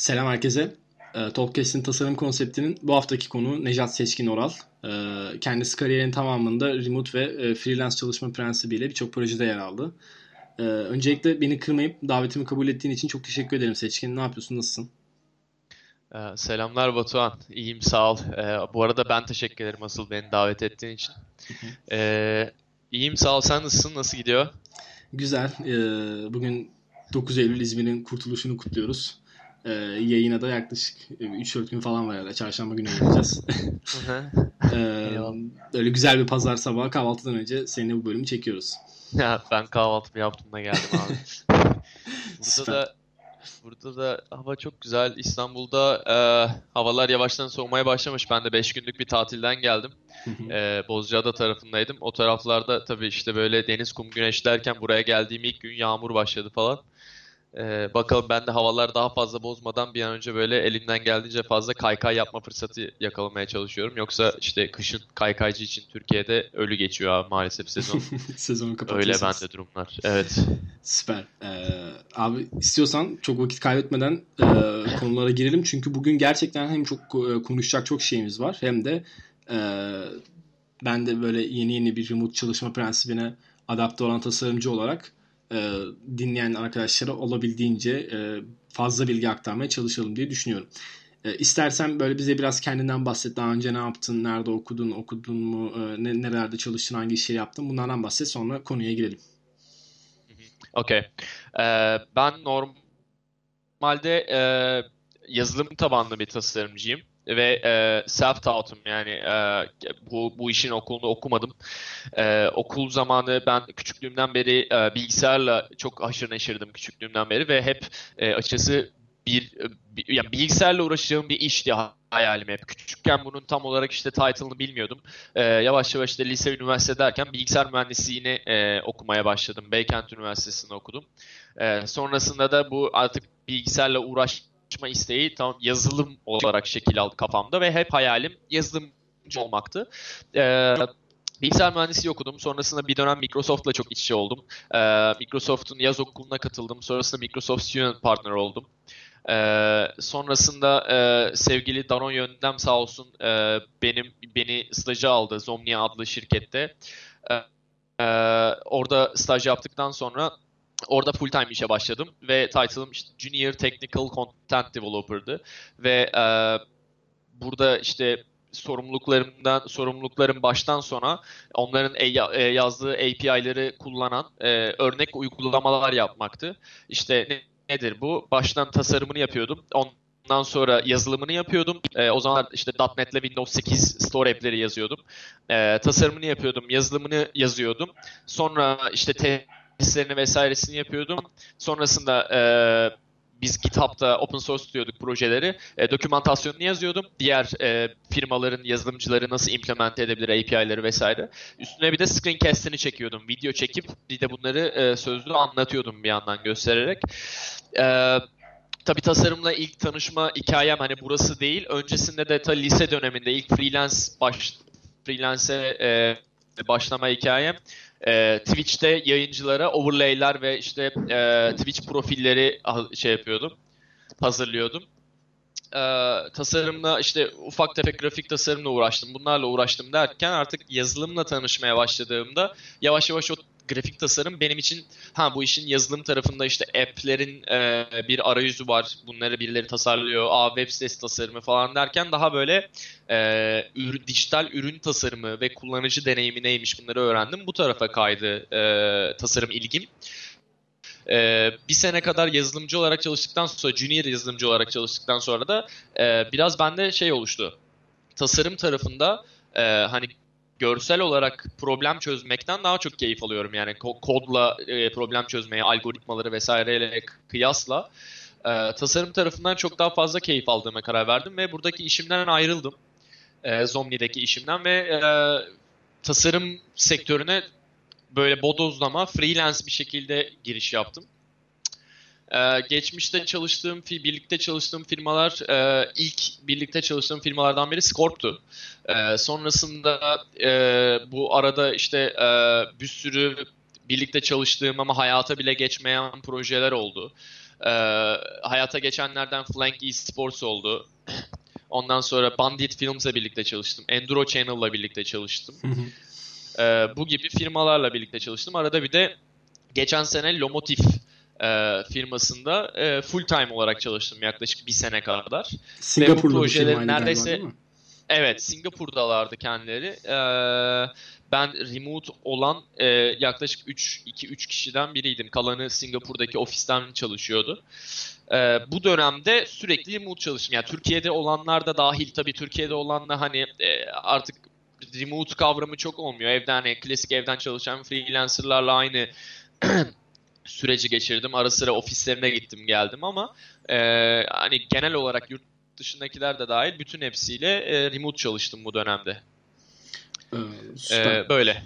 Selam herkese. E, Topcast'in tasarım konseptinin bu haftaki konuğu Nejat Seçkin Oral. E, kendisi kariyerin tamamında remote ve e, freelance çalışma prensibiyle birçok projede yer aldı. E, öncelikle beni kırmayıp davetimi kabul ettiğin için çok teşekkür ederim Seçkin. Ne yapıyorsun, nasılsın? Ee, Selamlar Batuhan. İyiyim sağ ol. Ee, bu arada ben teşekkür ederim asıl beni davet ettiğin için. Ee, iyiyim sağ ol. Sen nasılsın? Nasıl gidiyor? Güzel. E, bugün 9 Eylül İzmir'in kurtuluşunu kutluyoruz. E, yayına da yaklaşık 3-4 gün falan var herhalde. Çarşamba günü hı. e, Eyvallah. öyle güzel bir pazar sabahı kahvaltıdan önce seninle bu bölümü çekiyoruz. Ya ben kahvaltımı yaptım da geldim abi. Burada da burada da hava çok güzel. İstanbul'da e, havalar yavaştan soğumaya başlamış. Ben de 5 günlük bir tatilden geldim. E, Bozcaada tarafındaydım. O taraflarda tabii işte böyle deniz, kum, güneş derken buraya geldiğim ilk gün yağmur başladı falan. E, bakalım ben de havalar daha fazla bozmadan bir an önce böyle elimden geldiğince fazla kaykay yapma fırsatı yakalamaya çalışıyorum. Yoksa işte kışın kaykaycı için Türkiye'de ölü geçiyor abi maalesef sezon. Sezonu Öyle kapatıyorsunuz. bende durumlar. Evet. Süper. Ee, abi istiyorsan çok vakit kaybetmeden e, konulara girelim. Çünkü bugün gerçekten hem çok e, konuşacak çok şeyimiz var hem de e, ben de böyle yeni yeni bir remote çalışma prensibine adapte olan tasarımcı olarak e, dinleyen arkadaşlara olabildiğince e, fazla bilgi aktarmaya çalışalım diye düşünüyorum. E, istersen böyle bize biraz kendinden bahset. Daha önce ne yaptın, nerede okudun, okudun mu, e, ne, nerelerde çalıştın, hangi işleri yaptın bunlardan bahset sonra konuya girelim. Okey. Ee, ben normalde e, yazılım tabanlı bir tasarımcıyım ve e, self-taugh'um yani e, bu bu işin okulunu okumadım. E, okul zamanı ben küçüklüğümden beri e, bilgisayarla çok haşır neşirdim küçüklüğümden beri ve hep e, açıkçası bir, bir ya bilgisayarla uğraşacağım bir işti hayalim hep. Küçükken bunun tam olarak işte title'ını bilmiyordum. Ee, yavaş yavaş işte lise, üniversite derken bilgisayar mühendisliğini e, okumaya başladım. Beykent Üniversitesi'nde okudum. Ee, sonrasında da bu artık bilgisayarla uğraşma isteği tam yazılım olarak şekil aldı kafamda ve hep hayalim yazılımcı olmaktı. Ee, Bilgisayar mühendisliği okudum. Sonrasında bir dönem Microsoft'la çok iç içe oldum. Ee, Microsoft'un yaz okuluna katıldım. Sonrasında Microsoft Student Partner oldum. Ee, sonrasında e, sevgili Daron Yöndem sağ olsun e, benim beni staja aldı Zomnia adlı şirkette. Ee, e, orada staj yaptıktan sonra orada full time işe başladım ve title'ım işte Junior Technical Content Developer'dı ve e, burada işte sorumluluklarımdan sorumluluklarım baştan sona onların e- e, yazdığı API'ları kullanan e, örnek uygulamalar yapmaktı. İşte ne- nedir bu? Baştan tasarımını yapıyordum. Ondan sonra yazılımını yapıyordum. E, o zaman işte .NET ile Windows 8 Store app'leri yazıyordum. E, tasarımını yapıyordum, yazılımını yazıyordum. Sonra işte testlerini vesairesini yapıyordum. Sonrasında e, biz GitHub'da open source tutuyorduk projeleri. E, dokümantasyonunu yazıyordum. Diğer e, firmaların yazılımcıları nasıl implement edebilir API'leri vesaire. Üstüne bir de screencast'ini çekiyordum. Video çekip bir de bunları e, sözlü anlatıyordum bir yandan göstererek. E, tabii tasarımla ilk tanışma hikayem hani burası değil. Öncesinde de ta lise döneminde ilk freelance baş freelance'e e, başlama hikayem e, Twitch'te yayıncılara overlay'ler ve işte e, Twitch profilleri şey yapıyordum, hazırlıyordum. E, tasarımla işte ufak tefek grafik tasarımla uğraştım. Bunlarla uğraştım derken artık yazılımla tanışmaya başladığımda yavaş yavaş o grafik tasarım benim için ha bu işin yazılım tarafında işte app'lerin e, bir arayüzü var. Bunları birileri tasarlıyor. Aa web sitesi tasarımı falan derken daha böyle e, ürün, dijital ürün tasarımı ve kullanıcı deneyimi neymiş bunları öğrendim. Bu tarafa kaydı e, tasarım ilgim. E, bir sene kadar yazılımcı olarak çalıştıktan sonra, junior yazılımcı olarak çalıştıktan sonra da e, biraz bende şey oluştu. Tasarım tarafında e, hani görsel olarak problem çözmekten daha çok keyif alıyorum. Yani ko- kodla e, problem çözmeye, algoritmaları vesaireyle kıyasla. e, tasarım tarafından çok daha fazla keyif aldığıma karar verdim ve buradaki işimden ayrıldım. E, Zomni'deki işimden ve e, tasarım sektörüne böyle bodozlama, freelance bir şekilde giriş yaptım. Ee, geçmişte çalıştığım, birlikte çalıştığım firmalar, e, ilk birlikte çalıştığım firmalardan biri Scorp'tu. E, sonrasında e, bu arada işte e, bir sürü birlikte çalıştığım ama hayata bile geçmeyen projeler oldu. E, hayata geçenlerden Flank Esports oldu. Ondan sonra Bandit Films'la birlikte çalıştım. Enduro Channel'la birlikte çalıştım. e, bu gibi firmalarla birlikte çalıştım. Arada bir de geçen sene Lomotif e, firmasında e, full time olarak çalıştım yaklaşık bir sene kadar. Singapur'da bu projelerin neredeyse galiba, Evet, Singapur'dalardı kendileri. Ee, ben remote olan e, yaklaşık 3 2-3 kişiden biriydim. Kalanı Singapur'daki ofisten çalışıyordu. Ee, bu dönemde sürekli remote çalıştım. Yani Türkiye'de olanlar da dahil tabii Türkiye'de olanlar hani e, artık remote kavramı çok olmuyor. Evden hani klasik evden çalışan freelancerlarla aynı süreci geçirdim. Ara sıra ofislerine gittim geldim ama e, hani genel olarak yurt dışındakiler de dahil bütün hepsiyle e, remote çalıştım bu dönemde. Ee, süper. Ee, böyle.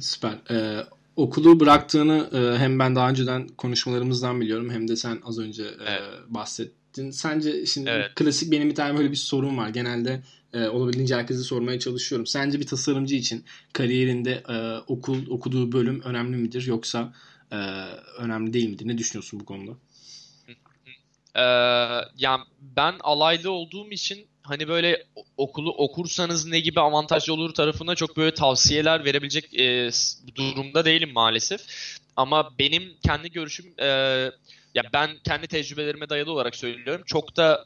Süper. Ee, okulu bıraktığını e, hem ben daha önceden konuşmalarımızdan biliyorum hem de sen az önce e, evet. e, bahsettin. Sence şimdi evet. klasik benim bir tane böyle bir sorun var. Genelde e, olabildiğince herkese sormaya çalışıyorum. Sence bir tasarımcı için kariyerinde e, okul okuduğu bölüm önemli midir yoksa e, önemli değil midir? Ne düşünüyorsun bu konuda? Ee, yani ben alaylı olduğum için hani böyle okulu okursanız ne gibi avantajlı olur tarafına çok böyle tavsiyeler verebilecek e, durumda değilim maalesef. Ama benim kendi görüşüm e, ya ben kendi tecrübelerime dayalı olarak söylüyorum. Çok da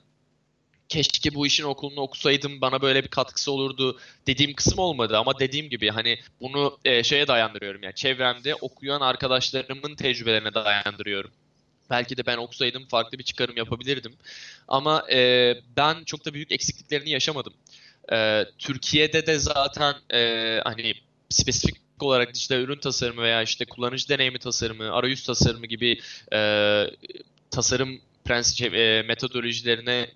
keşke bu işin okulunu okusaydım bana böyle bir katkısı olurdu dediğim kısım olmadı ama dediğim gibi hani bunu e, şeye dayandırıyorum yani çevremde okuyan arkadaşlarımın tecrübelerine dayandırıyorum. Belki de ben okusaydım farklı bir çıkarım yapabilirdim. Ama e, ben çok da büyük eksikliklerini yaşamadım. E, Türkiye'de de zaten e, hani spesifik olarak dijital ürün tasarımı veya işte kullanıcı deneyimi tasarımı, arayüz tasarımı gibi e, tasarım prensip e, metodolojilerine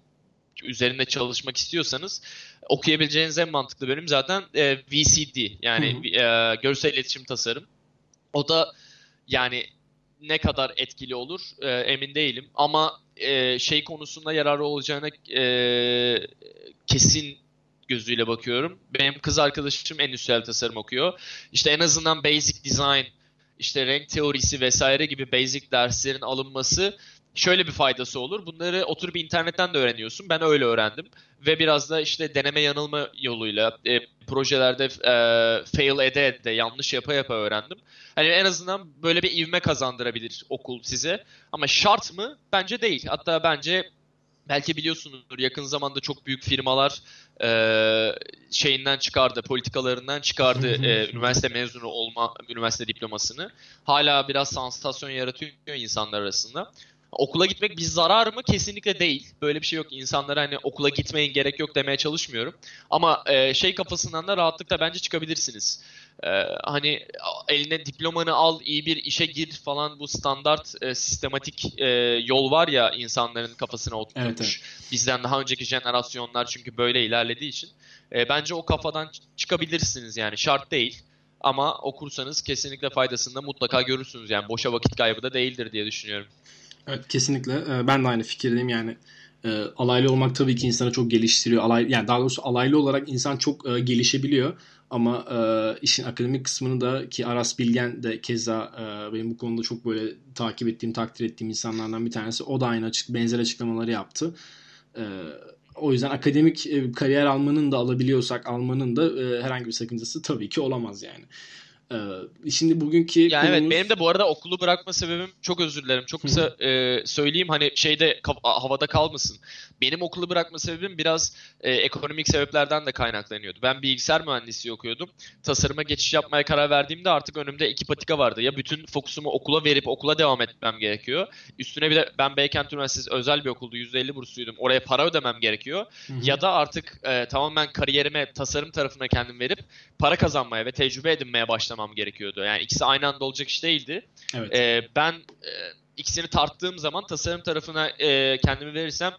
üzerinde çalışmak istiyorsanız okuyabileceğiniz en mantıklı bölüm zaten e, VCD yani e, görsel iletişim tasarım. O da yani ne kadar etkili olur e, emin değilim ama e, şey konusunda yararı olacağına e, kesin gözüyle bakıyorum. Benim kız arkadaşım endüstriyel tasarım okuyor. İşte en azından basic design, işte renk teorisi vesaire gibi basic derslerin alınması şöyle bir faydası olur. Bunları oturup internetten de öğreniyorsun. Ben öyle öğrendim. Ve biraz da işte deneme yanılma yoluyla e, projelerde e, fail ede ede yanlış yapa yapa öğrendim. Hani en azından böyle bir ivme kazandırabilir okul size. Ama şart mı? Bence değil. Hatta bence belki biliyorsunuzdur yakın zamanda çok büyük firmalar e, şeyinden çıkardı, politikalarından çıkardı e, üniversite mezunu olma, üniversite diplomasını. Hala biraz sansasyon yaratıyor insanlar arasında. Okula gitmek bir zarar mı? Kesinlikle değil. Böyle bir şey yok. İnsanlara hani okula gitmeyin gerek yok demeye çalışmıyorum. Ama e, şey kafasından da rahatlıkla bence çıkabilirsiniz. E, hani eline diplomanı al, iyi bir işe gir falan bu standart e, sistematik e, yol var ya insanların kafasına oturmuş. Evet, evet. Bizden daha önceki jenerasyonlar çünkü böyle ilerlediği için. E, bence o kafadan çıkabilirsiniz yani şart değil. Ama okursanız kesinlikle faydasını da mutlaka görürsünüz. Yani boşa vakit kaybı da değildir diye düşünüyorum. Evet kesinlikle. Ee, ben de aynı fikirdeyim yani. E, alaylı olmak tabii ki insanı çok geliştiriyor. Alay, yani daha doğrusu alaylı olarak insan çok e, gelişebiliyor. Ama e, işin akademik kısmını da ki Aras Bilgen de keza benim bu konuda çok böyle takip ettiğim, takdir ettiğim insanlardan bir tanesi. O da aynı açık, benzer açıklamaları yaptı. O yüzden akademik kariyer almanın da alabiliyorsak almanın da herhangi bir sakıncası tabii ki olamaz yani. Ee, şimdi bugünkü yani konumuz... evet benim de bu arada okulu bırakma sebebim çok özür dilerim. Çok kısa e, söyleyeyim hani şeyde havada kalmasın. Benim okulu bırakma sebebim biraz e, ekonomik sebeplerden de kaynaklanıyordu. Ben bilgisayar mühendisliği okuyordum. Tasarıma geçiş yapmaya karar verdiğimde artık önümde iki patika vardı. Ya bütün fokusumu okula verip okula devam etmem gerekiyor. Üstüne bir de ben Beykent Üniversitesi özel bir okuldu. %50 bursluydum. Oraya para ödemem gerekiyor. Hı-hı. Ya da artık e, tamamen kariyerime tasarım tarafına kendim verip para kazanmaya ve tecrübe edinmeye başlamam gerekiyordu. Yani ikisi aynı anda olacak iş değildi. Evet. E, ben e, ikisini tarttığım zaman tasarım tarafına e, kendimi verirsem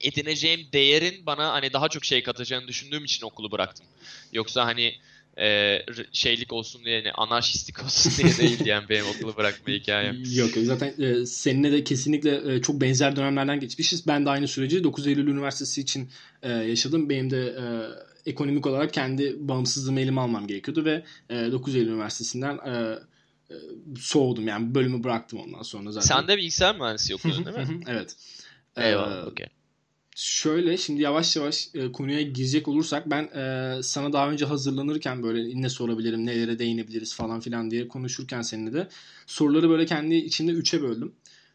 edineceğim değerin bana hani daha çok şey katacağını düşündüğüm için okulu bıraktım. Yoksa hani e, şeylik olsun diye, yani anarşistik olsun diye değil yani benim okulu bırakma hikayem. Yok zaten e, seninle de kesinlikle e, çok benzer dönemlerden geçmişiz. Ben de aynı süreci 9 Eylül Üniversitesi için e, yaşadım. Benim de e, ekonomik olarak kendi bağımsızlığımı elime almam gerekiyordu ve e, 9 Eylül Üniversitesi'nden e, e, soğudum yani bölümü bıraktım ondan sonra zaten. Sen de bilgisayar mühendisi okudun değil mi? evet. Eyvallah, ee, okey şöyle şimdi yavaş yavaş e, konuya girecek olursak ben e, sana daha önce hazırlanırken böyle ne sorabilirim, nelere değinebiliriz falan filan diye konuşurken seninle de soruları böyle kendi içinde üçe böldüm.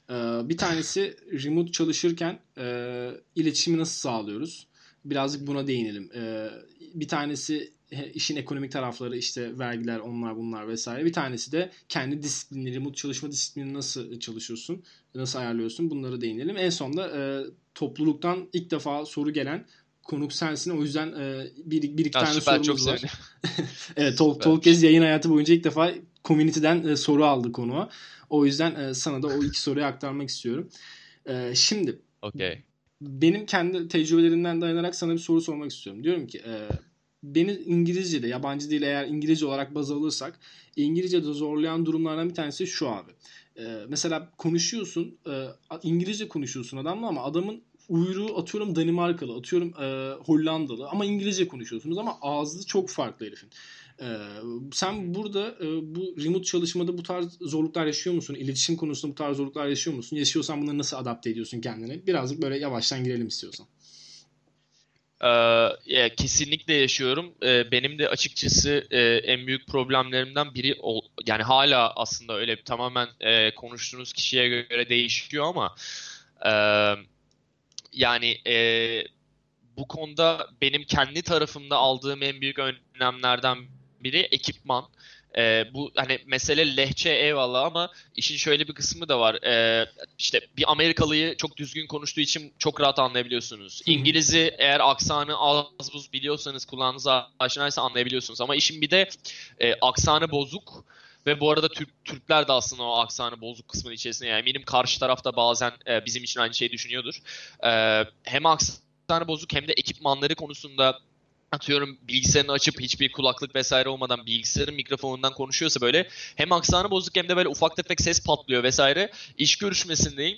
E, bir tanesi remote çalışırken e, iletişimi nasıl sağlıyoruz? Birazcık buna değinelim. E, bir tanesi işin ekonomik tarafları işte vergiler onlar bunlar vesaire. Bir tanesi de kendi disiplini, remote çalışma disiplini nasıl çalışıyorsun, nasıl ayarlıyorsun bunları değinelim. En sonunda e, topluluktan ilk defa soru gelen konuk sensin. O yüzden e, bir, bir iki ya tane süper, sorumuz var. evet, Talk, Talkcast yayın hayatı boyunca ilk defa community'den e, soru aldı konuğa. O yüzden e, sana da o iki soruyu aktarmak istiyorum. E, şimdi okay. Benim kendi tecrübelerimden dayanarak sana bir soru sormak istiyorum. Diyorum ki e, beni İngilizce'de yabancı değil eğer İngilizce olarak baz alırsak İngilizce'de zorlayan durumlardan bir tanesi şu abi. Ee, mesela konuşuyorsun e, İngilizce konuşuyorsun adamla ama adamın uyruğu atıyorum Danimarkalı atıyorum e, Hollandalı ama İngilizce konuşuyorsunuz ama ağzı çok farklı herifin. Ee, sen burada e, bu remote çalışmada bu tarz zorluklar yaşıyor musun? İletişim konusunda bu tarz zorluklar yaşıyor musun? Yaşıyorsan bunları nasıl adapte ediyorsun kendine? Birazcık böyle yavaştan girelim istiyorsan. Ee, kesinlikle yaşıyorum. Ee, benim de açıkçası e, en büyük problemlerimden biri ol, yani hala aslında öyle tamamen e, konuştuğunuz kişiye göre değişiyor ama e, yani e, bu konuda benim kendi tarafımda aldığım en büyük önlemlerden biri ekipman. E, bu hani mesele lehçe eyvallah ama işin şöyle bir kısmı da var. E, işte bir Amerikalıyı çok düzgün konuştuğu için çok rahat anlayabiliyorsunuz. İngiliz'i eğer aksanı az buz biliyorsanız kulağınıza aşinaysa anlayabiliyorsunuz. Ama işin bir de e, aksanı bozuk ve bu arada Türk Türkler de aslında o aksanı bozuk kısmın içerisinde. Yani eminim karşı tarafta bazen e, bizim için aynı şeyi düşünüyordur. E, hem aksanı bozuk hem de ekipmanları konusunda atıyorum bilgisayarını açıp hiçbir kulaklık vesaire olmadan bilgisayarın mikrofonundan konuşuyorsa böyle hem aksanı bozuk hem de böyle ufak tefek ses patlıyor vesaire. İş görüşmesindeyim.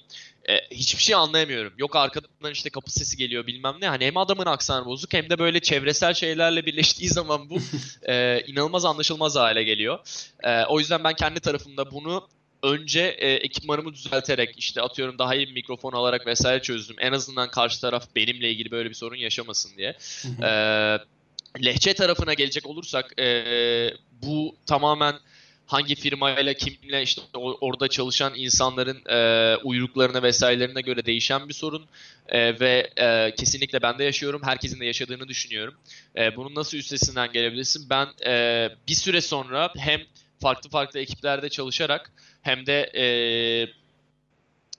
E, hiçbir şey anlayamıyorum. Yok arkadan işte kapı sesi geliyor bilmem ne. Hani hem adamın aksanı bozuk hem de böyle çevresel şeylerle birleştiği zaman bu e, inanılmaz anlaşılmaz hale geliyor. E, o yüzden ben kendi tarafımda bunu önce e, ekipmanımı düzelterek işte atıyorum daha iyi bir mikrofon alarak vesaire çözdüm. En azından karşı taraf benimle ilgili böyle bir sorun yaşamasın diye. e, lehçe tarafına gelecek olursak e, bu tamamen hangi firmayla kimle işte orada çalışan insanların e, uyruklarına vesairelerine göre değişen bir sorun e, ve e, kesinlikle ben de yaşıyorum herkesin de yaşadığını düşünüyorum. E, bunun nasıl üstesinden gelebilirsin? Ben e, bir süre sonra hem farklı farklı ekiplerde çalışarak hem de e,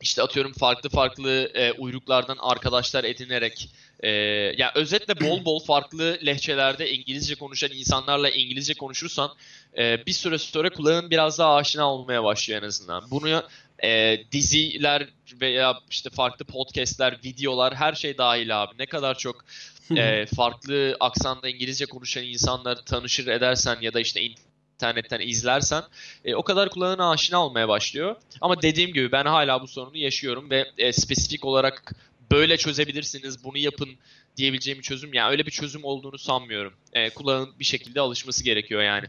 işte atıyorum farklı farklı e, uyruklardan arkadaşlar edinerek e, ya yani özetle bol bol farklı lehçelerde İngilizce konuşan insanlarla İngilizce konuşursan e, bir süre sonra kulağın biraz daha aşina olmaya başlıyor en azından. Bunu e, diziler veya işte farklı podcastler, videolar her şey dahil abi. Ne kadar çok e, farklı aksanda İngilizce konuşan insanlar tanışır edersen ya da işte internetten izlersen e, o kadar kulağına aşina olmaya başlıyor. Ama dediğim gibi ben hala bu sorunu yaşıyorum ve e, spesifik olarak böyle çözebilirsiniz, bunu yapın diyebileceğim bir çözüm. Yani öyle bir çözüm olduğunu sanmıyorum. E, kulağın bir şekilde alışması gerekiyor yani.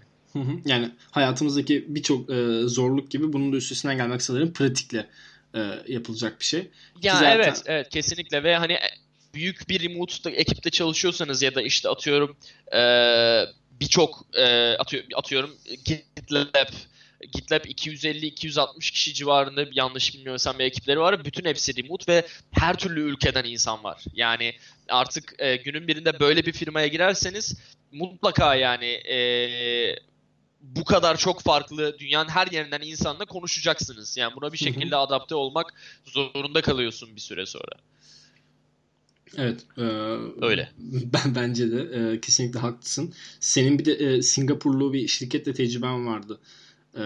Yani hayatımızdaki birçok e, zorluk gibi bunun da üstesinden gelmek sanırım pratikle e, yapılacak bir şey. Ya zaten... evet, evet kesinlikle ve hani e, büyük bir remote ekipte çalışıyorsanız ya da işte atıyorum e, birçok e, atıyor, atıyorum GitLab GitLab 250-260 kişi civarında yanlış bilmiyorsam bir ekipleri var. Bütün hepsi remote ve her türlü ülkeden insan var. Yani artık e, günün birinde böyle bir firmaya girerseniz mutlaka yani e, bu kadar çok farklı dünyanın her yerinden insanla konuşacaksınız. Yani buna bir şekilde adapte olmak zorunda kalıyorsun bir süre sonra. Evet. E, Öyle. Ben bence de e, kesinlikle haklısın. Senin bir de e, Singapurlu bir şirketle tecrüben vardı. E,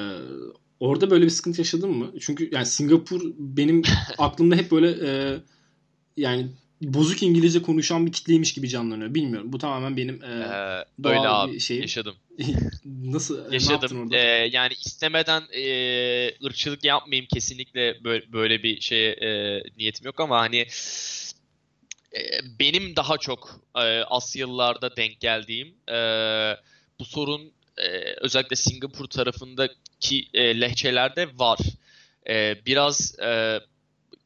Orada böyle bir sıkıntı yaşadın mı? Çünkü yani Singapur benim aklımda hep böyle e, yani bozuk İngilizce konuşan bir kitleymiş gibi canlanıyor. Bilmiyorum. Bu tamamen benim e, Ee, doğal öyle abi bir şeyim. yaşadım. Nasıl e, ne yaptın Yaşadım. orada? Ee, yani istemeden e, ırkçılık yapmayayım kesinlikle böyle, böyle bir şeye e, niyetim yok ama hani benim daha çok e, Asyalılarda denk geldiğim e, bu sorun e, özellikle Singapur tarafındaki e, lehçelerde var. E, biraz e,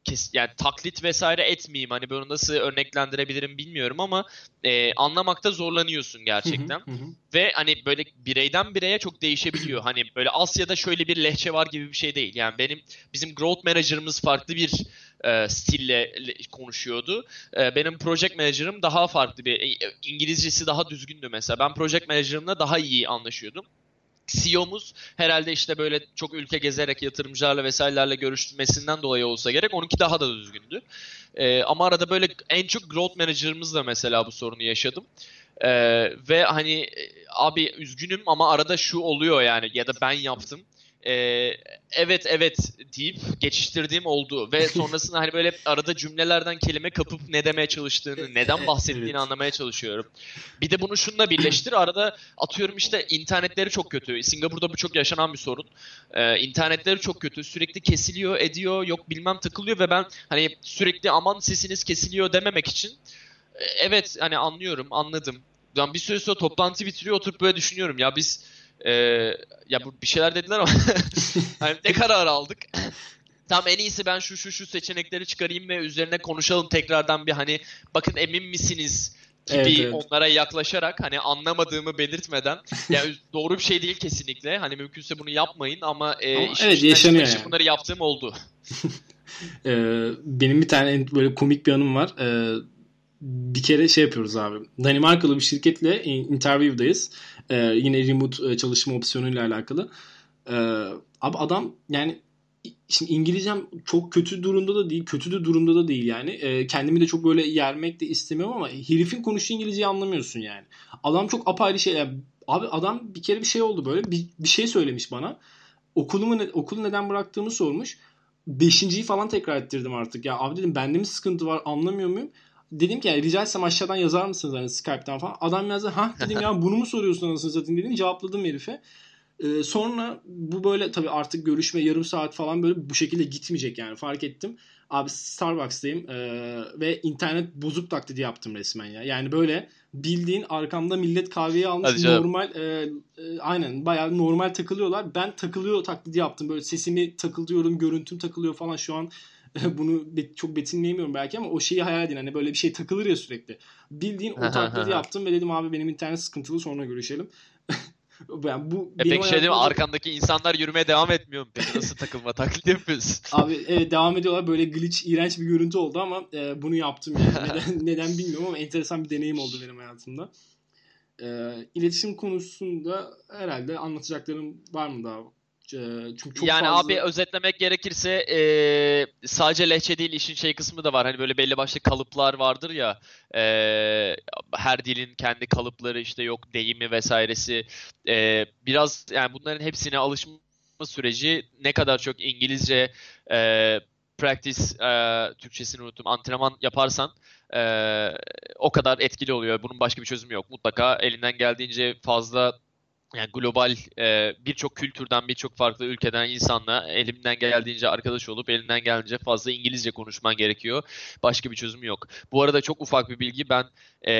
kes, yani taklit vesaire etmeyeyim hani bunu nasıl örneklendirebilirim bilmiyorum ama e, anlamakta zorlanıyorsun gerçekten. Hı hı, hı. Ve hani böyle bireyden bireye çok değişebiliyor. Hani böyle Asya'da şöyle bir lehçe var gibi bir şey değil. Yani benim bizim growth manager'ımız farklı bir e, stille le- konuşuyordu. E, benim project manager'ım daha farklı bir e, İngilizcesi daha düzgündü mesela. Ben project manager'ımla daha iyi anlaşıyordum. CEO'muz herhalde işte böyle çok ülke gezerek yatırımcılarla vesairelerle görüşmesinden dolayı olsa gerek onunki daha da düzgündü. E, ama arada böyle en çok growth manager'ımızla mesela bu sorunu yaşadım. Ee, ve hani e, abi üzgünüm ama arada şu oluyor yani ya da ben yaptım. Ee, evet evet deyip geçiştirdiğim oldu ve sonrasında hani böyle arada cümlelerden kelime kapıp ne demeye çalıştığını, neden bahsettiğini Evet. anlamaya çalışıyorum. Bir de bunu şununla birleştir. Arada atıyorum işte internetleri çok kötü. Singapur'da bu çok yaşanan bir sorun. Ee, internetleri çok kötü. Sürekli kesiliyor, ediyor, yok bilmem takılıyor ve ben hani sürekli aman sesiniz kesiliyor dememek için e, Evet hani anlıyorum anladım. Ben bir süre sonra toplantı bitiriyor oturup böyle düşünüyorum ya biz e, ya bu bir şeyler dediler ama hani ne karar aldık? Tamam en iyisi ben şu şu şu seçenekleri çıkarayım ve üzerine konuşalım tekrardan bir hani bakın emin misiniz gibi Evet, evet. onlara yaklaşarak hani anlamadığımı belirtmeden yani doğru bir şey değil kesinlikle hani mümkünse bunu yapmayın ama, e, Ama evet, yaşanıyor yani. bunları yaptığım oldu. Ee, benim bir tane böyle komik bir anım var. Ee, bir kere şey yapıyoruz abi. Danimarkalı bir şirketle in- interview'dayız. Ee, yine remote e, çalışma opsiyonuyla alakalı. Ee, abi adam yani şimdi İngilizcem çok kötü durumda da değil, kötü de durumda da değil yani. Ee, kendimi de çok böyle yermek de istemiyorum ama herifin konuştuğu İngilizceyi anlamıyorsun yani. Adam çok apayrı şeyler. Abi adam bir kere bir şey oldu böyle. Bir, bir şey söylemiş bana. Okulumu ne- okulu neden bıraktığımı sormuş. Beşinciyi falan tekrar ettirdim artık. Ya abi dedim bende mi sıkıntı var anlamıyor muyum? Dedim ki yani rica etsem aşağıdan yazar mısınız hani Skype'tan falan. Adam yazdı ha dedim ya bunu mu soruyorsun anasını satayım dedim. Cevapladım herife. Ee, sonra bu böyle tabii artık görüşme yarım saat falan böyle bu şekilde gitmeyecek yani fark ettim. Abi Starbucks'tayım ee, ve internet bozuk taklidi yaptım resmen ya. Yani böyle bildiğin arkamda millet kahveyi almış Hadi canım. normal e, e, aynen bayağı normal takılıyorlar. Ben takılıyor taklidi yaptım. Böyle sesimi takılıyorum, görüntüm takılıyor falan şu an bunu be- çok betimleyemiyorum belki ama o şeyi hayal edin. Hani böyle bir şey takılır ya sürekli. Bildiğin o taklidi yaptım ve dedim abi benim internet sıkıntılı sonra görüşelim. yani bu E peki şey değil mi arkandaki insanlar yürümeye devam etmiyor mu? Peki nasıl takılma taklit yapıyorsun? Abi evet devam ediyorlar. Böyle glitch, iğrenç bir görüntü oldu ama e, bunu yaptım yani. Neden, neden bilmiyorum ama enteresan bir deneyim oldu benim hayatımda. E, iletişim konusunda herhalde anlatacaklarım var mı daha? E, çünkü çok yani fazla... abi özetlemek gerekirse e, sadece lehçe değil işin şey kısmı da var. Hani böyle belli başlı kalıplar vardır ya. e, her dilin kendi kalıpları işte yok deyimi vesairesi. E, biraz yani bunların hepsine alışma süreci ne kadar çok İngilizce e, practice e, Türkçesini unuttum. Antrenman yaparsan e, o kadar etkili oluyor. Bunun başka bir çözümü yok. Mutlaka elinden geldiğince fazla yani global e, birçok kültürden, birçok farklı ülkeden insanla elimden geldiğince arkadaş olup elinden geldiğince fazla İngilizce konuşman gerekiyor. Başka bir çözümü yok. Bu arada çok ufak bir bilgi. Ben e,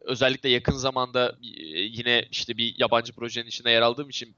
özellikle yakın zamanda e, yine işte bir yabancı projenin içinde yer aldığım için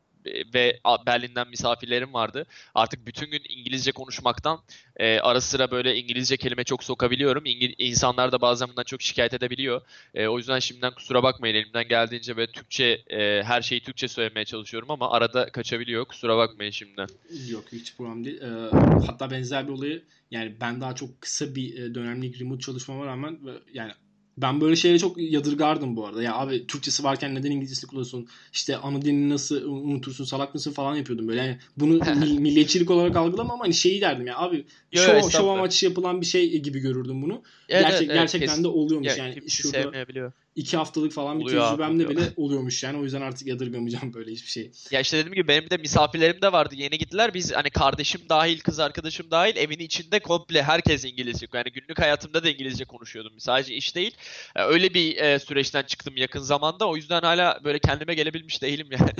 ve Berlin'den misafirlerim vardı. Artık bütün gün İngilizce konuşmaktan e, ara sıra böyle İngilizce kelime çok sokabiliyorum. İngil- insanlar da bazen bundan çok şikayet edebiliyor. E, o yüzden şimdiden kusura bakmayın elimden geldiğince böyle Türkçe e, her şeyi Türkçe söylemeye çalışıyorum ama arada kaçabiliyor. Kusura bakmayın şimdiden. Yok hiç problem değil. Ee, hatta benzer bir olayı yani ben daha çok kısa bir e, dönemlik remote çalışmama rağmen ve yani ben böyle şeyleri çok yadırgardım bu arada. Ya abi Türkçesi varken neden İngilizcesini kullanıyorsun? İşte ana dilini nasıl unutursun? Salak mısın falan yapıyordum böyle. Yani bunu mil- milliyetçilik olarak algılamam ama hani şeyi derdim ya abi Yo, şov, şov amaçlı yapılan bir şey gibi görürdüm bunu. Evet, Gerçek, evet, gerçekten kesin. de oluyormuş Ya, yani şurada sevmeyebiliyor. İki haftalık falan bir Oluyor abi, tecrübemde oluyor. bile oluyormuş yani. O yüzden artık yadırgamayacağım böyle hiçbir şey. Ya işte dediğim gibi benim de misafirlerim de vardı. Yeni gittiler. Biz hani kardeşim dahil, kız arkadaşım dahil evin içinde komple herkes İngilizce. Yani günlük hayatımda da İngilizce konuşuyordum. Sadece iş değil. E, Öyle bir e, süreçten çıktım yakın zamanda. O yüzden hala böyle kendime gelebilmiş değilim yani.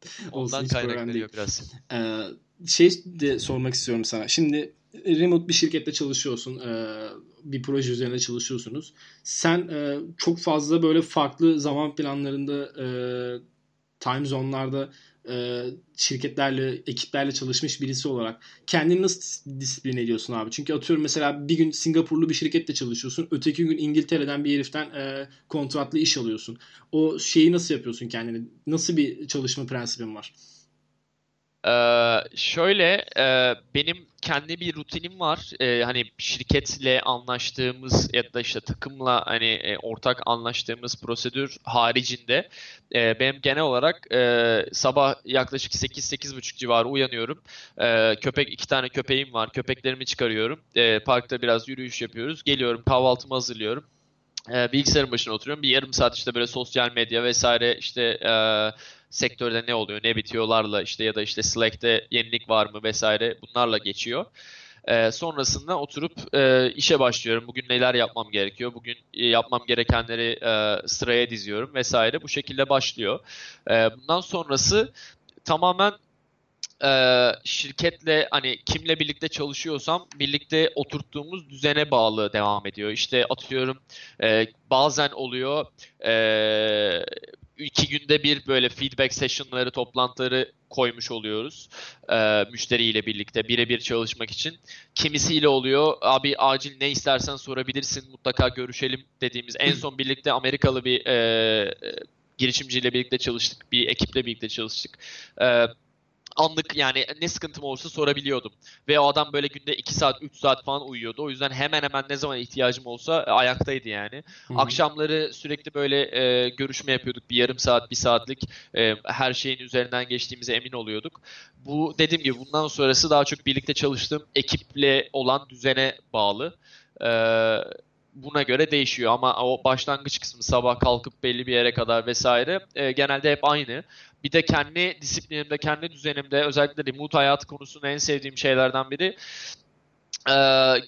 Olsun, Ondan problem kaynaklanıyor biraz. Ee, şey de sormak istiyorum sana. Şimdi remote bir şirkette çalışıyorsun. ee, bir proje üzerinde çalışıyorsunuz. Sen e, çok fazla böyle farklı zaman planlarında e, time zone'larda e, şirketlerle, ekiplerle çalışmış birisi olarak kendini nasıl dis- disiplin ediyorsun abi? Çünkü atıyorum mesela bir gün Singapurlu bir şirkette çalışıyorsun. Öteki gün İngiltere'den bir heriften e, kontratlı iş alıyorsun. O şeyi nasıl yapıyorsun kendini? Nasıl bir çalışma prensibin var? Ee, şöyle e, benim kendi bir rutinim var. Ee, hani şirketle anlaştığımız ya da işte takımla hani e, ortak anlaştığımız prosedür haricinde e, benim genel olarak e, sabah yaklaşık 8-8.30 civarı uyanıyorum. E, köpek iki tane köpeğim var. Köpeklerimi çıkarıyorum. E, parkta biraz yürüyüş yapıyoruz. Geliyorum kahvaltımı hazırlıyorum. E, bilgisayarın başına oturuyorum. Bir yarım saat işte böyle sosyal medya vesaire işte e, sektörde ne oluyor, ne bitiyorlarla işte ya da işte Slack'te yenilik var mı vesaire bunlarla geçiyor. Ee, sonrasında oturup e, işe başlıyorum. Bugün neler yapmam gerekiyor? Bugün e, yapmam gerekenleri e, sıraya diziyorum vesaire. Bu şekilde başlıyor. E, bundan sonrası tamamen e, şirketle hani kimle birlikte çalışıyorsam birlikte oturttuğumuz düzene bağlı devam ediyor. İşte atıyorum e, bazen oluyor e, iki günde bir böyle feedback session'ları, toplantıları koymuş oluyoruz e, müşteriyle birlikte birebir çalışmak için. Kimisiyle oluyor abi acil ne istersen sorabilirsin mutlaka görüşelim dediğimiz en son birlikte Amerikalı bir e, e, girişimciyle birlikte çalıştık bir ekiple birlikte çalıştık. E, anlık yani ne sıkıntım olursa sorabiliyordum. Ve o adam böyle günde 2 saat 3 saat falan uyuyordu. O yüzden hemen hemen ne zaman ihtiyacım olsa e, ayaktaydı yani. Hı hı. Akşamları sürekli böyle e, görüşme yapıyorduk. Bir yarım saat, bir saatlik e, her şeyin üzerinden geçtiğimize emin oluyorduk. Bu dediğim gibi bundan sonrası daha çok birlikte çalıştığım ekiple olan düzene bağlı. E, buna göre değişiyor ama o başlangıç kısmı sabah kalkıp belli bir yere kadar vesaire e, genelde hep aynı. Bir de kendi disiplinimde, kendi düzenimde özellikle remote hayatı konusunda en sevdiğim şeylerden biri e,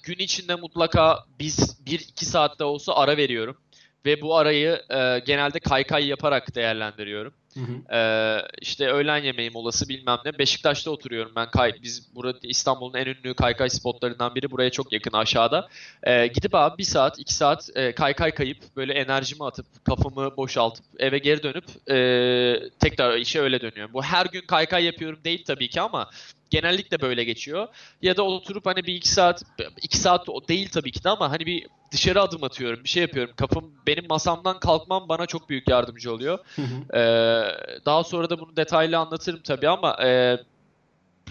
gün içinde mutlaka biz 1-2 saatte olsa ara veriyorum. Ve bu arayı e, genelde kaykay yaparak değerlendiriyorum. Hı hı. Ee, işte öğlen yemeği molası bilmem ne. Beşiktaş'ta oturuyorum ben. Kay, biz burada İstanbul'un en ünlü kaykay spotlarından biri. Buraya çok yakın aşağıda. Ee, gidip abi bir saat, iki saat e, kaykay kayıp böyle enerjimi atıp kafamı boşaltıp eve geri dönüp e, tekrar işe öyle dönüyorum. Bu her gün kaykay yapıyorum değil tabii ki ama genellikle böyle geçiyor. Ya da oturup hani bir iki saat, iki saat o değil tabii ki de ama hani bir dışarı adım atıyorum, bir şey yapıyorum. Kafam, benim masamdan kalkmam bana çok büyük yardımcı oluyor. Ee, daha sonra da bunu detaylı anlatırım tabii ama e,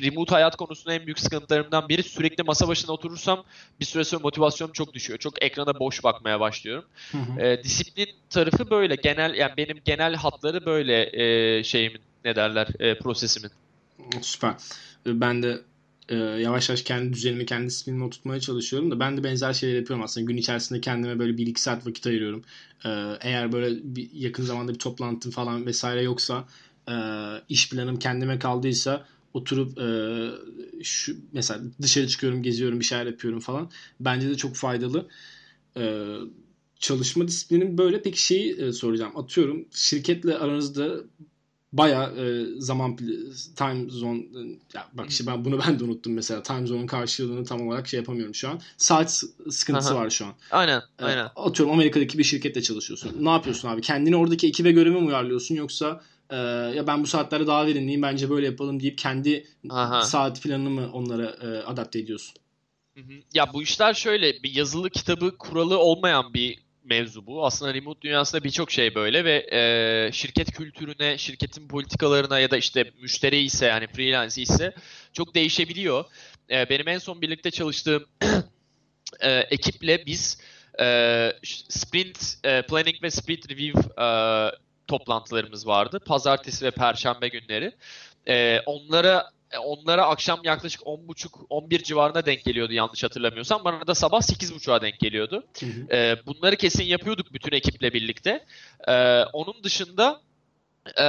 remote hayat konusunda en büyük sıkıntılarımdan biri sürekli masa başına oturursam bir süre sonra motivasyonum çok düşüyor. Çok ekrana boş bakmaya başlıyorum. Hı hı. Ee, disiplin tarafı böyle. Genel yani benim genel hatları böyle e, şeyimin ne derler e, prosesimin. Süper. Ben de e, yavaş yavaş kendi düzenimi, kendi disiplinimi oturtmaya çalışıyorum da ben de benzer şeyler yapıyorum aslında. Gün içerisinde kendime böyle 1-2 saat vakit ayırıyorum. E, eğer böyle bir, yakın zamanda bir toplantım falan vesaire yoksa e, iş planım kendime kaldıysa oturup e, şu mesela dışarı çıkıyorum, geziyorum, bir şeyler yapıyorum falan. Bence de çok faydalı. E, çalışma disiplinin böyle. Peki şeyi e, soracağım. Atıyorum şirketle aranızda baya e, zaman time zone e, ya bak işte ben bunu ben de unuttum mesela time zone'un karşılığını tam olarak şey yapamıyorum şu an. Saat sıkıntısı Aha. var şu an. Aynen, E, aynen. atıyorum Amerika'daki bir şirkette çalışıyorsun. Ne yapıyorsun abi? Kendini oradaki ekibe göre mi uyarlıyorsun yoksa e, ya ben bu saatlerde daha verimliyim bence böyle yapalım deyip kendi Aha. saat planını mı onlara e, adapte ediyorsun? Hı hı. Ya bu işler şöyle bir yazılı kitabı kuralı olmayan bir mevzu bu. Aslında remote dünyasında birçok şey böyle ve e, şirket kültürüne, şirketin politikalarına ya da işte müşteri ise yani freelance ise çok değişebiliyor. E, benim en son birlikte çalıştığım e, ekiple biz e, sprint e, planning ve sprint review e, toplantılarımız vardı. Pazartesi ve perşembe günleri. E, onlara onlara akşam yaklaşık 10.30-11 civarında denk geliyordu yanlış hatırlamıyorsam. Bana da sabah 8.30'a denk geliyordu. Hı hı. E, bunları kesin yapıyorduk bütün ekiple birlikte. E, onun dışında e,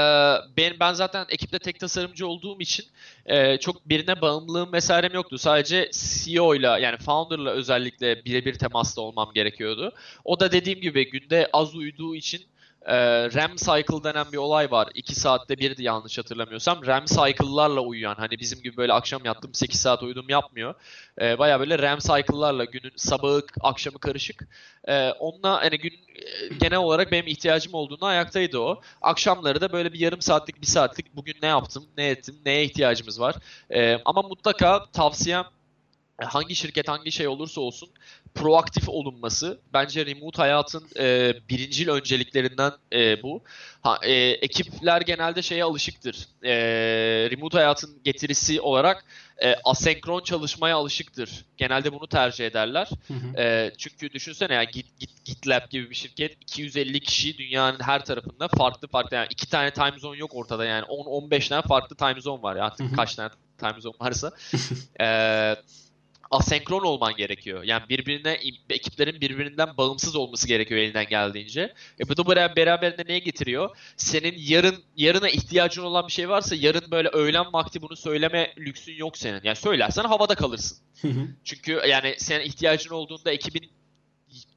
ben, ben zaten ekipte tek tasarımcı olduğum için e, çok birine bağımlılığım vesairem yoktu. Sadece CEO ile yani founder'la özellikle birebir temasta olmam gerekiyordu. O da dediğim gibi günde az uyuduğu için e, RAM cycle denen bir olay var. 2 saatte birdi yanlış hatırlamıyorsam. RAM cycle'larla uyuyan hani bizim gibi böyle akşam yattım 8 saat uyudum yapmıyor. E, Baya böyle RAM cycle'larla günün sabahı akşamı karışık. E, onunla hani gün e, genel olarak benim ihtiyacım olduğunda ayaktaydı o. Akşamları da böyle bir yarım saatlik bir saatlik bugün ne yaptım ne ettim neye ihtiyacımız var. E, ama mutlaka tavsiyem hangi şirket hangi şey olursa olsun proaktif olunması bence remote hayatın e, birincil önceliklerinden e, bu. Ha, e, ekipler genelde şeye alışıktır. E, remote hayatın getirisi olarak e, asenkron çalışmaya alışıktır. Genelde bunu tercih ederler. Hı hı. E, çünkü düşünsene ya Git, Git, GitLab gibi bir şirket 250 kişi dünyanın her tarafında farklı farklı yani iki tane time zone yok ortada yani 10-15 tane farklı time zone var ya artık hı hı. kaç tane time zone varsa. e, asenkron olman gerekiyor. Yani birbirine ekiplerin birbirinden bağımsız olması gerekiyor elinden geldiğince. E bu da beraberinde neye getiriyor? Senin yarın yarına ihtiyacın olan bir şey varsa yarın böyle öğlen vakti bunu söyleme lüksün yok senin. Yani söylersen havada kalırsın. Çünkü yani senin ihtiyacın olduğunda ekibin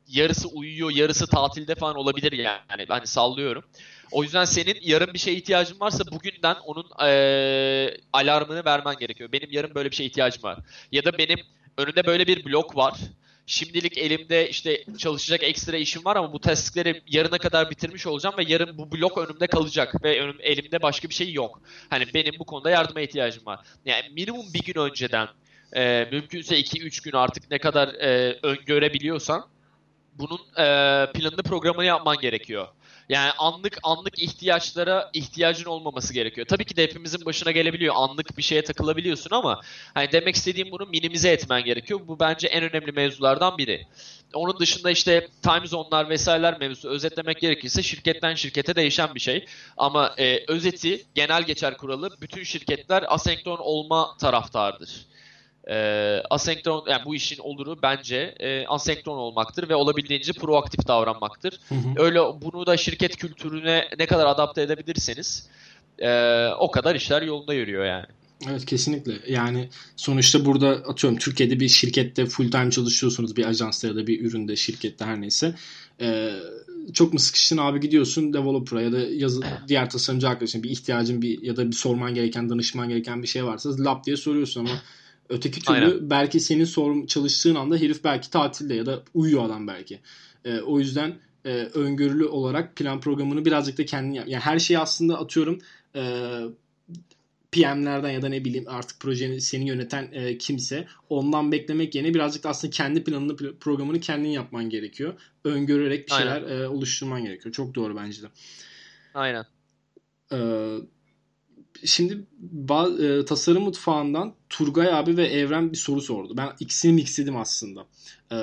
yarısı uyuyor, yarısı tatilde falan olabilir yani. Hani sallıyorum. O yüzden senin yarın bir şeye ihtiyacın varsa bugünden onun e, alarmını vermen gerekiyor. Benim yarın böyle bir şeye ihtiyacım var. Ya da benim önünde böyle bir blok var. Şimdilik elimde işte çalışacak ekstra işim var ama bu taskleri yarına kadar bitirmiş olacağım ve yarın bu blok önümde kalacak ve önüm, elimde başka bir şey yok. Hani benim bu konuda yardıma ihtiyacım var. Yani minimum bir gün önceden e, mümkünse 2-3 gün artık ne kadar e, öngörebiliyorsan bunun e, planını programını yapman gerekiyor. Yani anlık anlık ihtiyaçlara ihtiyacın olmaması gerekiyor. Tabii ki de hepimizin başına gelebiliyor. Anlık bir şeye takılabiliyorsun ama hani demek istediğim bunu minimize etmen gerekiyor. Bu bence en önemli mevzulardan biri. Onun dışında işte time zone'lar vesaireler mevzusu özetlemek gerekirse şirketten şirkete değişen bir şey. Ama e, özeti genel geçer kuralı bütün şirketler asenkron olma taraftardır e, asenkron yani bu işin oluru bence e, asenkron olmaktır ve olabildiğince proaktif davranmaktır. Hı hı. Öyle bunu da şirket kültürüne ne kadar adapte edebilirseniz e, o kadar işler yolunda yürüyor yani. Evet kesinlikle. Yani sonuçta burada atıyorum Türkiye'de bir şirkette full time çalışıyorsunuz bir ajansta ya da bir üründe şirkette her neyse. Ee, çok mu sıkıştın abi gidiyorsun developer'a ya da yazı, diğer tasarımcı arkadaşına bir ihtiyacın bir ya da bir sorman gereken danışman gereken bir şey varsa lap diye soruyorsun ama Öteki türlü Aynen. belki senin sorun çalıştığın anda herif belki tatilde ya da uyuyor adam belki. E, o yüzden e, öngörülü olarak plan programını birazcık da kendin yap. Yani her şeyi aslında atıyorum e, PM'lerden ya da ne bileyim artık projeni seni yöneten e, kimse ondan beklemek yerine birazcık da aslında kendi planını programını kendin yapman gerekiyor. Öngörerek bir şeyler e, oluşturman gerekiyor. Çok doğru bence de. Aynen. Ee, şimdi e, tasarım mutfağından Turgay abi ve Evren bir soru sordu. Ben ikisini mixledim aslında. E,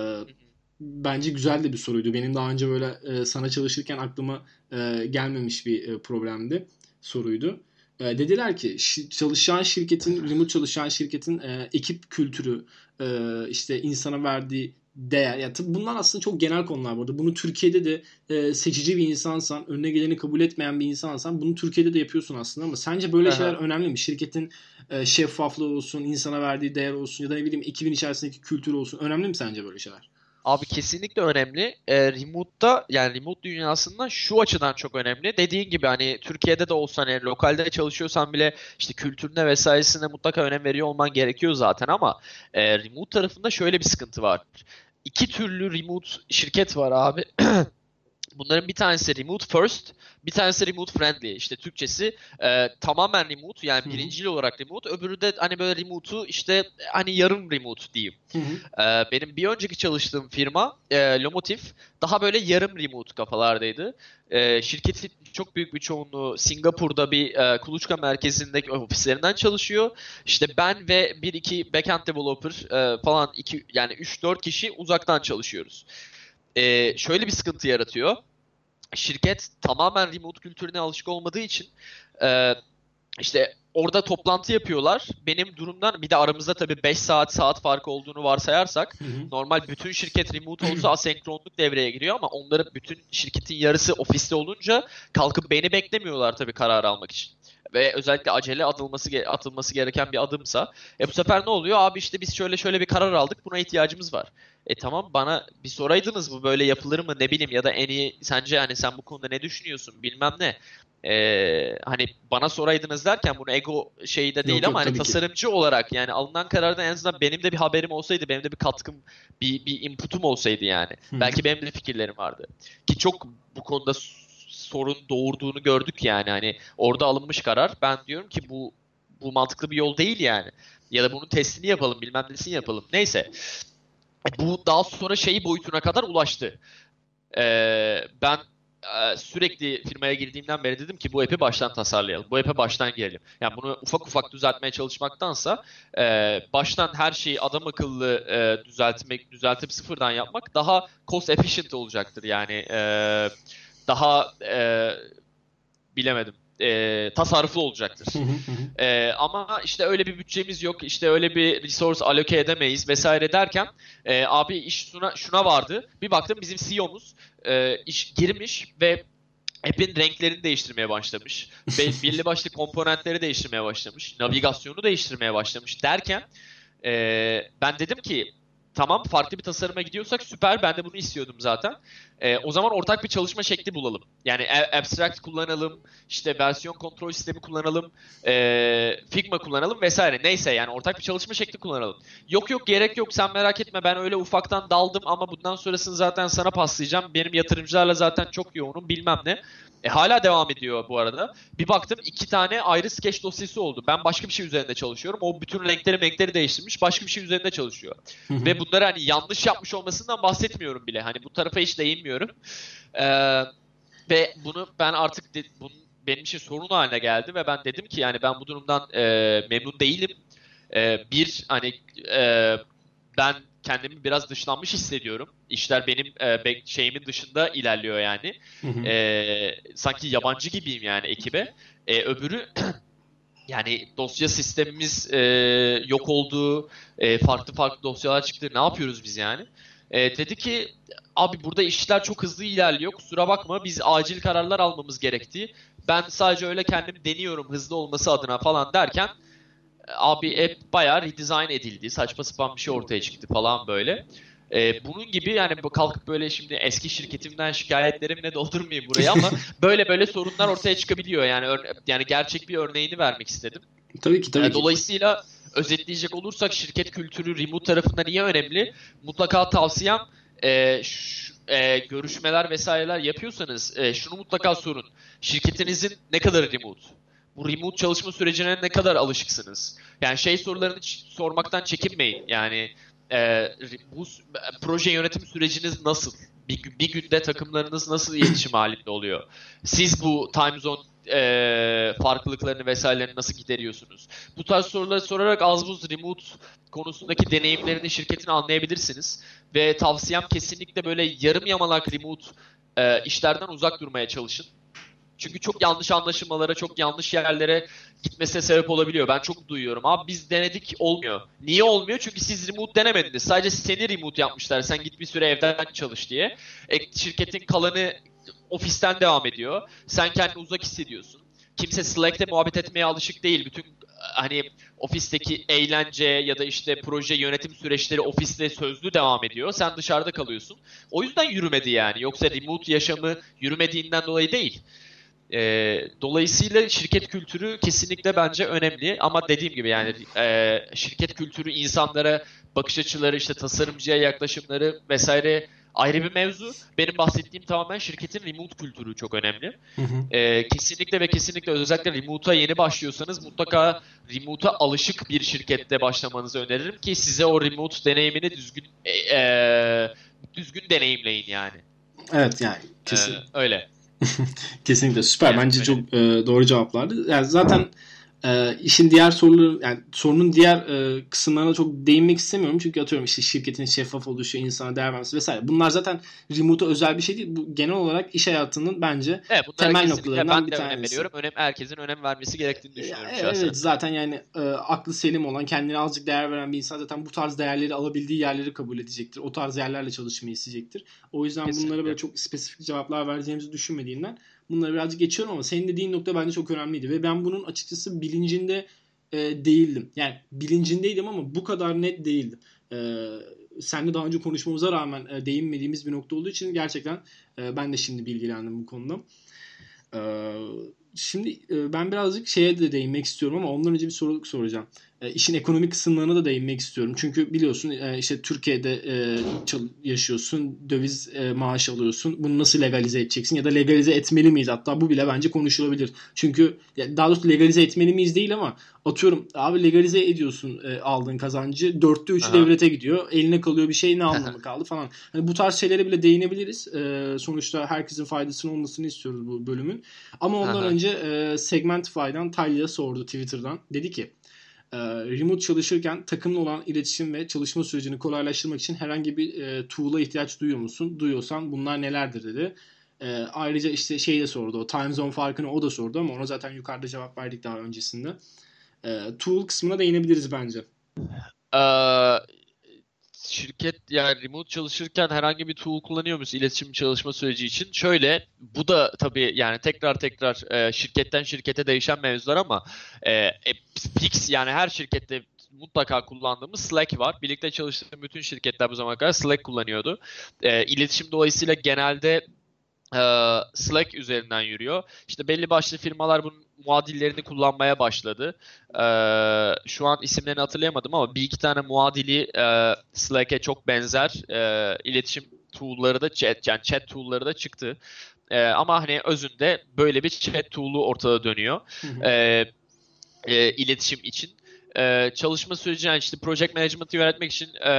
bence güzel de bir soruydu. Benim daha önce böyle e, sana çalışırken aklıma e, gelmemiş bir e, problemdi. Soruydu. E, dediler ki çalışan şirketin, remote çalışan şirketin e, ekip kültürü, e, işte insana verdiği değer. Yani bunlar aslında çok genel konular burada. Bunu Türkiye'de de e, seçici bir insansan, önüne geleni kabul etmeyen bir insansan bunu Türkiye'de de yapıyorsun aslında ama sence böyle Aha. şeyler önemli mi? Şirketin e, şeffaflığı olsun, insana verdiği değer olsun ya da ne bileyim ekibin içerisindeki kültür olsun. Önemli mi sence böyle şeyler? Abi kesinlikle önemli. E, remote'da yani remote dünyasında şu açıdan çok önemli. Dediğin gibi hani Türkiye'de de olsan hani lokalde çalışıyorsan bile işte kültürüne vesairesine mutlaka önem veriyor olman gerekiyor zaten ama e, remote tarafında şöyle bir sıkıntı var. İki türlü remote şirket var abi. Bunların bir tanesi remote first, bir tanesi remote friendly. İşte Türkçesi e, tamamen remote yani birincil olarak remote. Öbürü de hani böyle remote'u işte hani yarım remote diyeyim. E, benim bir önceki çalıştığım firma e, Lomotif daha böyle yarım remote kafalardaydı. E, şirketin çok büyük bir çoğunluğu Singapur'da bir e, kuluçka merkezindeki ofislerinden çalışıyor. İşte ben ve bir iki backend developer e, falan iki yani 3-4 kişi uzaktan çalışıyoruz e, şöyle bir sıkıntı yaratıyor. Şirket tamamen remote kültürüne alışık olmadığı için e, işte orada toplantı yapıyorlar. Benim durumdan bir de aramızda tabii 5 saat saat farkı olduğunu varsayarsak hı hı. normal bütün şirket remote olsa asenkronluk devreye giriyor ama onların bütün şirketin yarısı ofiste olunca kalkıp beni beklemiyorlar tabii karar almak için ve özellikle acele atılması atılması gereken bir adımsa e bu sefer ne oluyor? Abi işte biz şöyle şöyle bir karar aldık. Buna ihtiyacımız var. E tamam bana bir soraydınız bu böyle yapılır mı ne bileyim ya da en iyi sence hani sen bu konuda ne düşünüyorsun bilmem ne. Ee, hani bana soraydınız derken bunu ego şeyi de değil yok, ama yok, hani tasarımcı ki. olarak yani alınan kararda en azından benim de bir haberim olsaydı benim de bir katkım bir, bir inputum olsaydı yani. Hı. Belki benim de fikirlerim vardı. Ki çok bu konuda sorun doğurduğunu gördük yani hani orada alınmış karar. Ben diyorum ki bu bu mantıklı bir yol değil yani. Ya da bunun testini yapalım bilmem nesini yapalım. Neyse. Bu daha sonra şeyi boyutuna kadar ulaştı. Ee, ben e, sürekli firmaya girdiğimden beri dedim ki bu app'i baştan tasarlayalım. Bu app'e baştan girelim. Yani bunu ufak ufak düzeltmeye çalışmaktansa e, baştan her şeyi adam akıllı e, düzeltmek, düzeltip sıfırdan yapmak daha cost efficient olacaktır. Yani e, daha e, bilemedim e, tasarruflu olacaktır. e, ama işte öyle bir bütçemiz yok, işte öyle bir resource aloke edemeyiz vesaire derken e, abi iş şuna, şuna vardı. Bir baktım bizim CEO'muz e, iş girmiş ve app'in renklerini değiştirmeye başlamış. belli başlı komponentleri değiştirmeye başlamış. Navigasyonu değiştirmeye başlamış derken e, ben dedim ki tamam farklı bir tasarıma gidiyorsak süper ben de bunu istiyordum zaten. E, o zaman ortak bir çalışma şekli bulalım. Yani abstract kullanalım, işte versiyon kontrol sistemi kullanalım, e, Figma kullanalım vesaire. Neyse yani ortak bir çalışma şekli kullanalım. Yok yok gerek yok sen merak etme ben öyle ufaktan daldım ama bundan sonrasını zaten sana paslayacağım. Benim yatırımcılarla zaten çok yoğunum bilmem ne. E, hala devam ediyor bu arada. Bir baktım iki tane ayrı sketch dosyası oldu. Ben başka bir şey üzerinde çalışıyorum. O bütün renkleri renkleri değiştirmiş. Başka bir şey üzerinde çalışıyor. Ve bunları hani yanlış yapmış olmasından bahsetmiyorum bile. Hani bu tarafa hiç değinmiyorum. Ee, ve bunu ben artık de, bunun benim için sorun haline geldi ve ben dedim ki yani ben bu durumdan e, memnun değilim. E, bir hani e, ben kendimi biraz dışlanmış hissediyorum. İşler benim e, şeyimin dışında ilerliyor yani. Hı hı. E, sanki yabancı gibiyim yani ekibe. E, öbürü yani dosya sistemimiz e, yok oldu. E, farklı farklı dosyalar çıktı. Ne yapıyoruz biz yani? E, dedi ki abi burada işler çok hızlı ilerliyor. Kusura bakma biz acil kararlar almamız gerekti. Ben sadece öyle kendim deniyorum hızlı olması adına falan derken abi hep bayağı redesign edildi. Saçma sapan bir şey ortaya çıktı falan böyle. Ee, bunun gibi yani kalkıp böyle şimdi eski şirketimden şikayetlerimle doldurmayayım burayı ama böyle böyle sorunlar ortaya çıkabiliyor. Yani yani gerçek bir örneğini vermek istedim. Tabii ki tabii ee, Dolayısıyla özetleyecek olursak şirket kültürü remote tarafında niye önemli? Mutlaka tavsiyem e, şu, e, görüşmeler vesaireler yapıyorsanız e, şunu mutlaka sorun. Şirketinizin ne kadar remote? bu remote çalışma sürecine ne kadar alışıksınız? Yani şey sorularını sormaktan çekinmeyin. Yani e, bu proje yönetim süreciniz nasıl? Bir, bir günde takımlarınız nasıl iletişim halinde oluyor? Siz bu time zone e, farklılıklarını vesairelerini nasıl gideriyorsunuz? Bu tarz soruları sorarak az buz remote konusundaki deneyimlerini şirketin anlayabilirsiniz. Ve tavsiyem kesinlikle böyle yarım yamalak remote e, işlerden uzak durmaya çalışın. Çünkü çok yanlış anlaşılmalara, çok yanlış yerlere gitmesine sebep olabiliyor. Ben çok duyuyorum. Abi biz denedik olmuyor. Niye olmuyor? Çünkü siz remote denemediniz. Sadece seni remote yapmışlar. Sen git bir süre evden çalış diye. E, şirketin kalanı ofisten devam ediyor. Sen kendini uzak hissediyorsun. Kimse Slack'te muhabbet etmeye alışık değil. Bütün hani ofisteki eğlence ya da işte proje yönetim süreçleri ofiste sözlü devam ediyor. Sen dışarıda kalıyorsun. O yüzden yürümedi yani. Yoksa remote yaşamı yürümediğinden dolayı değil. E, dolayısıyla şirket kültürü kesinlikle bence önemli ama dediğim gibi yani e, şirket kültürü insanlara bakış açıları işte tasarımcıya yaklaşımları vesaire ayrı bir mevzu. Benim bahsettiğim tamamen şirketin remote kültürü çok önemli. Hı hı. E, kesinlikle ve kesinlikle özellikle remote'a yeni başlıyorsanız mutlaka remote'a alışık bir şirkette başlamanızı öneririm ki size o remote deneyimini düzgün e, e, düzgün deneyimleyin yani. Evet yani kesin. E, öyle. Kesinlikle süper. Yani Bence öyle. çok e, doğru cevaplardı. Yani zaten e, işin diğer soruları yani sorunun diğer e, kısımlarına çok değinmek istemiyorum. Çünkü atıyorum işte şirketin şeffaf oluşu, insana değer vermesi vesaire. Bunlar zaten remote'a özel bir şey değil. Bu genel olarak iş hayatının bence evet, temel noktalarından ben bir tanesi. önem veriyorum. Önem, herkesin önem vermesi gerektiğini düşünüyorum ya, şahsen. Evet zaten yani e, aklı selim olan, kendine azıcık değer veren bir insan zaten bu tarz değerleri alabildiği yerleri kabul edecektir. O tarz yerlerle çalışmayı isteyecektir. O yüzden Kesinlikle. bunlara böyle çok spesifik cevaplar vereceğimizi düşünmediğinden bunları birazcık geçiyorum ama senin dediğin nokta bence çok önemliydi ve ben bunun açıkçası bilincinde e, değildim. Yani bilincindeydim ama bu kadar net değildim. E, seninle daha önce konuşmamıza rağmen e, değinmediğimiz bir nokta olduğu için gerçekten e, ben de şimdi bilgilendim bu konuda. E, şimdi e, ben birazcık şeye de değinmek istiyorum ama ondan önce bir soru soracağım. E, işin ekonomik kısımlarına da değinmek istiyorum. Çünkü biliyorsun e, işte Türkiye'de e, yaşıyorsun, döviz e, maaş alıyorsun. Bunu nasıl legalize edeceksin ya da legalize etmeli miyiz? Hatta bu bile bence konuşulabilir. Çünkü daha doğrusu legalize etmeli miyiz değil ama atıyorum abi legalize ediyorsun e, aldığın kazancı. Dörtte üçü Aha. devlete gidiyor. Eline kalıyor bir şey ne anlamı kaldı falan. Hani bu tarz şeylere bile değinebiliriz. E, sonuçta herkesin faydasının olmasını istiyoruz bu bölümün. Ama ondan Aha. önce e, Segmentify'dan Talya sordu Twitter'dan. Dedi ki remote çalışırken takımla olan iletişim ve çalışma sürecini kolaylaştırmak için herhangi bir e, tool'a ihtiyaç duyuyor musun? Duyuyorsan bunlar nelerdir dedi. E, ayrıca işte şey de sordu. O time zone farkını o da sordu ama ona zaten yukarıda cevap verdik daha öncesinde. E, tool kısmına değinebiliriz bence. Ee, şirket yani remote çalışırken herhangi bir tool kullanıyor musun iletişim çalışma süreci için? Şöyle bu da tabii yani tekrar tekrar e, şirketten şirkete değişen mevzular ama e, e, fix yani her şirkette mutlaka kullandığımız Slack var. Birlikte çalıştığım bütün şirketler bu zamana kadar Slack kullanıyordu. E, iletişim dolayısıyla genelde Slack üzerinden yürüyor. İşte belli başlı firmalar bunun muadillerini kullanmaya başladı. E, şu an isimlerini hatırlayamadım ama bir iki tane muadili e, Slack'e çok benzer e, iletişim tool'ları da chat yani chat tool'ları da çıktı. E, ama hani özünde böyle bir chat tool'u ortada dönüyor. E, iletişim için. E, çalışma süreci yani işte project management'ı yönetmek için e,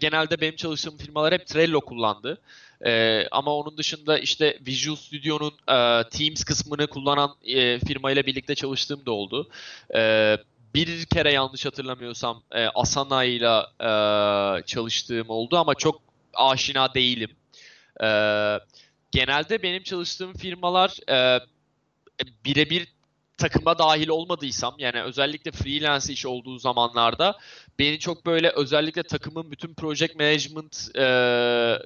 genelde benim çalıştığım firmalar hep Trello kullandı. E, ama onun dışında işte Visual Studio'nun e, Teams kısmını kullanan e, firmayla birlikte çalıştığım da oldu. E, bir kere yanlış hatırlamıyorsam e, Asana ile e, çalıştığım oldu ama çok aşina değilim. E, genelde benim çalıştığım firmalar e, birebir takıma dahil olmadıysam yani özellikle freelance iş olduğu zamanlarda beni çok böyle özellikle takımın bütün project management e,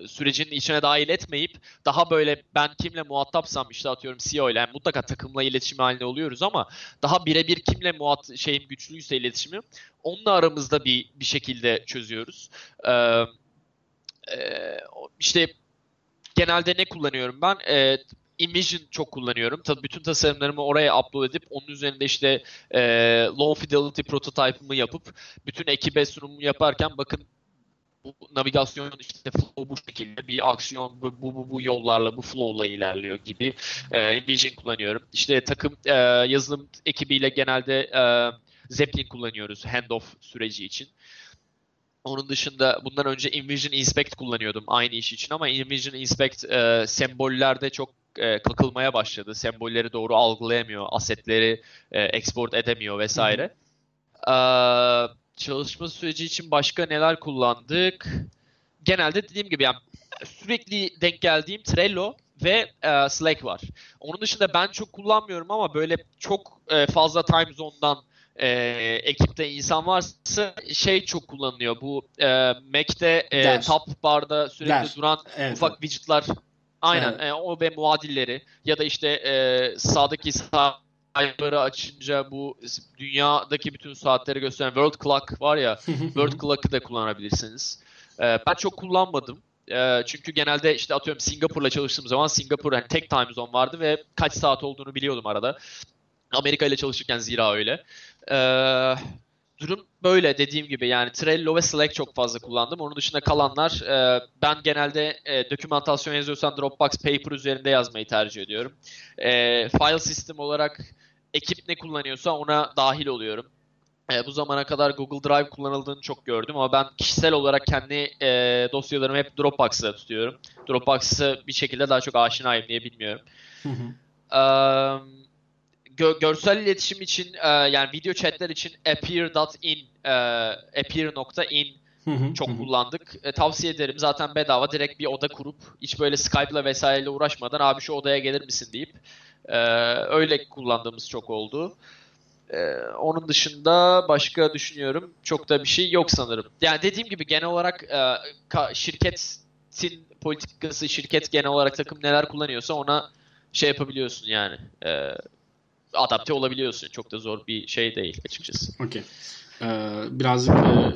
sürecinin içine dahil etmeyip daha böyle ben kimle muhatapsam işte atıyorum CEO ile yani mutlaka takımla iletişim halinde oluyoruz ama daha birebir kimle muhat şeyim güçlüyse iletişimim onunla aramızda bir bir şekilde çözüyoruz. E, e, işte genelde ne kullanıyorum ben? E, InVision çok kullanıyorum. Tabii bütün tasarımlarımı oraya upload edip onun üzerinde işte e, low fidelity prototype'ımı yapıp bütün ekibe sunumu yaparken bakın bu navigasyon işte flow bu şekilde bir aksiyon bu bu, bu, bu yollarla bu flow'la ilerliyor gibi e, InVision kullanıyorum. İşte takım e, yazılım ekibiyle genelde e, Zeppelin kullanıyoruz handoff süreci için. Onun dışında bundan önce InVision Inspect kullanıyordum aynı iş için ama InVision Inspect e, sembollerde çok e, kakılmaya başladı. Sembolleri doğru algılayamıyor, asetleri e, export edemiyor vesaire. E, çalışma süreci için başka neler kullandık? Genelde dediğim gibi yani sürekli denk geldiğim Trello ve e, Slack var. Onun dışında ben çok kullanmıyorum ama böyle çok e, fazla time zone'dan e, ekipte insan varsa şey çok kullanılıyor. Bu e, Mac'te e, Ders. top barda sürekli Ders. duran Evet, ufak widgetlar aynen Evet. e, o ve muadilleri ya da işte e, sağdaki sayfaları açınca bu dünyadaki bütün saatleri gösteren World Clock var ya World Clock'ı da kullanabilirsiniz. E, ben çok kullanmadım. E, çünkü genelde işte atıyorum Singapur'la çalıştığım zaman Singapur hani tek time zone vardı ve kaç saat olduğunu biliyordum arada. Amerika ile çalışırken zira öyle. Ee, durum böyle dediğim gibi yani Trello ve Slack çok fazla kullandım. Onun dışında kalanlar e, ben genelde e, dokümantasyon yazıyorsam Dropbox Paper üzerinde yazmayı tercih ediyorum. E, file system olarak ekip ne kullanıyorsa ona dahil oluyorum. E, bu zamana kadar Google Drive kullanıldığını çok gördüm ama ben kişisel olarak kendi e, dosyalarımı hep Dropbox'ta tutuyorum. Dropbox'a bir şekilde daha çok aşinayım diye bilmiyorum. Hı hı. Eee, gö- görsel iletişim için e, yani video chatler için appear.in e, appear.in çok kullandık. E, tavsiye ederim. Zaten bedava direkt bir oda kurup hiç böyle Skype'la vesaireyle uğraşmadan abi şu odaya gelir misin deyip e, öyle kullandığımız çok oldu. E, onun dışında başka düşünüyorum çok da bir şey yok sanırım. Yani dediğim gibi genel olarak e, ka- şirketin politikası, şirket genel olarak takım neler kullanıyorsa ona şey yapabiliyorsun yani. E, adapte olabiliyorsun. Çok da zor bir şey değil açıkçası. Okey. Ee, birazcık e,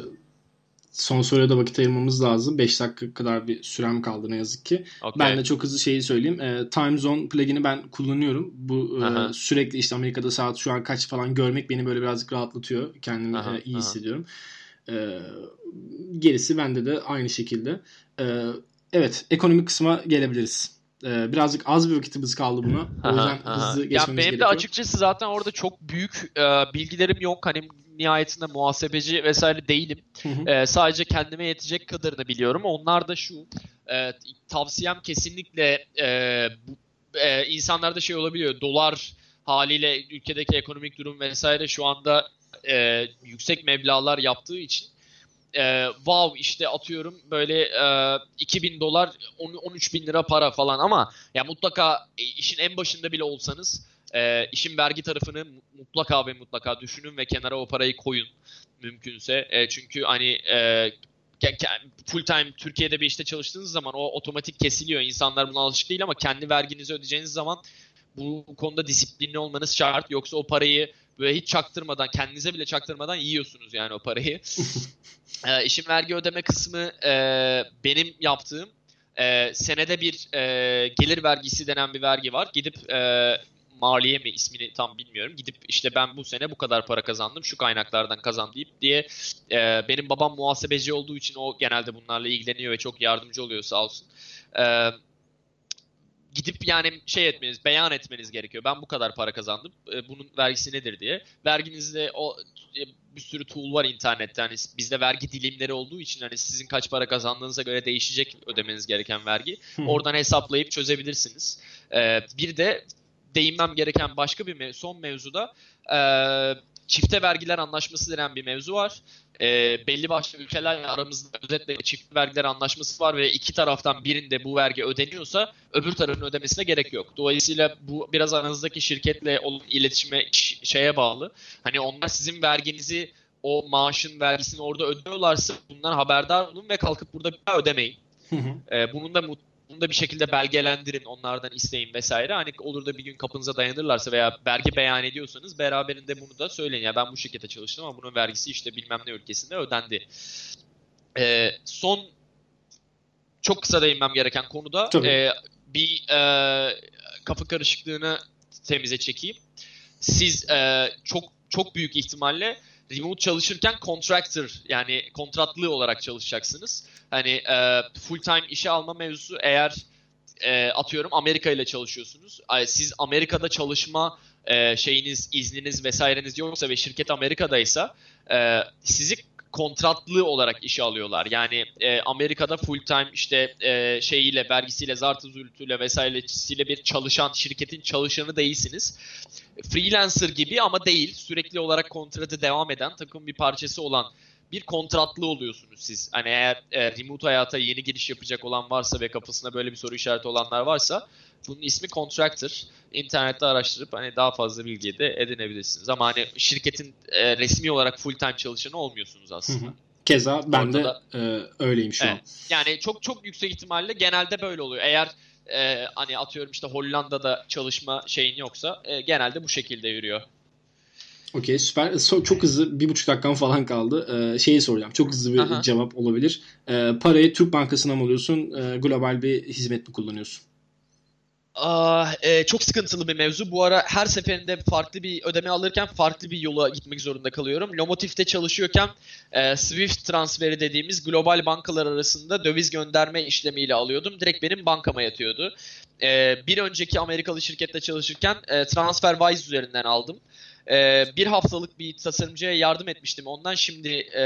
son soruya da vakit ayırmamız lazım. 5 dakika kadar bir sürem kaldı ne yazık ki. Okay. Ben de çok hızlı şeyi söyleyeyim. E, Time Zone plugin'i ben kullanıyorum. Bu e, sürekli işte Amerika'da saat şu an kaç falan görmek beni böyle birazcık rahatlatıyor. Kendimi Aha, e, iyi aha. hissediyorum. E, gerisi bende de aynı şekilde. E, evet ekonomik kısma gelebiliriz. E, birazcık az bir vakitimiz kaldı buna. O yüzden hızlı Ya geçmemiz benim gerekiyor. de açıkçası zaten orada çok büyük e, bilgilerim yok. Hani nihayetinde muhasebeci vesaire değilim. Hı hı. E, sadece kendime yetecek kadarını biliyorum. Onlar da şu. e, tavsiyem kesinlikle e, bu, e, insanlarda şey olabiliyor. Dolar haliyle ülkedeki ekonomik durum vesaire şu anda e, yüksek meblağlar yaptığı için e, wow işte atıyorum böyle e, 2000 dolar 10, 13 bin lira para falan ama ya mutlaka e, işin en başında bile olsanız e, işin vergi tarafını mutlaka ve mutlaka düşünün ve kenara o parayı koyun mümkünse. E, çünkü hani e, full time Türkiye'de bir işte çalıştığınız zaman o otomatik kesiliyor. İnsanlar buna alışık değil ama kendi verginizi ödeyeceğiniz zaman bu konuda disiplinli olmanız şart. Yoksa o parayı böyle hiç çaktırmadan, kendinize bile çaktırmadan yiyorsunuz yani o parayı. e, işin vergi ödeme kısmı e, benim yaptığım e, senede bir e, gelir vergisi denen bir vergi var. Gidip e, maliye mi ismini tam bilmiyorum. Gidip işte ben bu sene bu kadar para kazandım, şu kaynaklardan kazandım deyip diye e, benim babam muhasebeci olduğu için o genelde bunlarla ilgileniyor ve çok yardımcı oluyor sağ olsun. E, gidip yani şey etmeniz, beyan etmeniz gerekiyor. Ben bu kadar para kazandım. e, bunun vergisi nedir diye. Verginizde o e, bir sürü tool var internette. Hani bizde vergi dilimleri olduğu için hani sizin kaç para kazandığınıza göre değişecek ödemeniz gereken vergi. Oradan hesaplayıp çözebilirsiniz. E, bir de değinmem gereken başka bir son mevzuda e, çifte vergiler anlaşması denen bir mevzu var. E, belli başlı ülkelerle aramızda özetle çift vergiler anlaşması var ve iki taraftan birinde bu vergi ödeniyorsa öbür tarafın ödemesine gerek yok. Dolayısıyla bu biraz aranızdaki şirketle olan iletişime şeye bağlı. Hani onlar sizin verginizi o maaşın vergisini orada ödüyorlarsa bundan haberdar olun ve kalkıp burada bir daha ödemeyin. Hı hı. Ee, bunun da mut- bunu da bir şekilde belgelendirin, onlardan isteyin vesaire. Hani olur da bir gün kapınıza dayanırlarsa veya vergi beyan ediyorsanız beraberinde bunu da söyleyin. Ya ben bu şirkete çalıştım ama bunun vergisi işte bilmem ne ülkesinde ödendi. Ee, son çok kısa değinmem gereken konuda Tabii. e, bir e, kafa karışıklığını temize çekeyim. Siz e, çok çok büyük ihtimalle remote çalışırken contractor yani kontratlı olarak çalışacaksınız. Hani e, full time işe alma mevzusu eğer e, atıyorum Amerika ile çalışıyorsunuz. Siz Amerika'da çalışma e, şeyiniz, izniniz vesaireniz yoksa ve şirket Amerika'daysa e, sizi kontratlı olarak işe alıyorlar. Yani e, Amerika'da full time işte e, şeyiyle, vergisiyle, zartı zürtüyle vesairesiyle bir çalışan, şirketin çalışanı değilsiniz. Freelancer gibi ama değil. Sürekli olarak kontratı devam eden, takım bir parçası olan bir kontratlı oluyorsunuz siz. Hani eğer e, remote hayata yeni giriş yapacak olan varsa ve kafasında böyle bir soru işareti olanlar varsa bunun ismi contractor. İnternette araştırıp hani daha fazla bilgi de edinebilirsiniz. Ama hani şirketin e, resmi olarak full time çalışanı olmuyorsunuz Hı aslında. hı. Keza ben de Ortada- e, öyleyim şu Evet. an. Yani çok çok yüksek ihtimalle genelde böyle oluyor. Eğer e, hani atıyorum işte Hollanda'da çalışma şeyin yoksa e, genelde bu şekilde yürüyor. Okey süper. So- çok hızlı bir buçuk dakikam falan kaldı. Ee, şeyi soracağım. Çok hızlı bir Aha. cevap olabilir. Ee, parayı Türk Bankası'na mı alıyorsun? e, global bir hizmet mi kullanıyorsun? Aa, e, çok sıkıntılı bir mevzu. Bu ara her seferinde farklı bir ödeme alırken farklı bir yola gitmek zorunda kalıyorum. Lomotif'te çalışıyorken e, Swift transferi dediğimiz global bankalar arasında döviz gönderme işlemiyle alıyordum. Direkt benim bankama yatıyordu. E, bir önceki Amerikalı şirkette çalışırken e, TransferWise üzerinden aldım. E, bir haftalık bir tasarımcıya yardım etmiştim. Ondan şimdi e,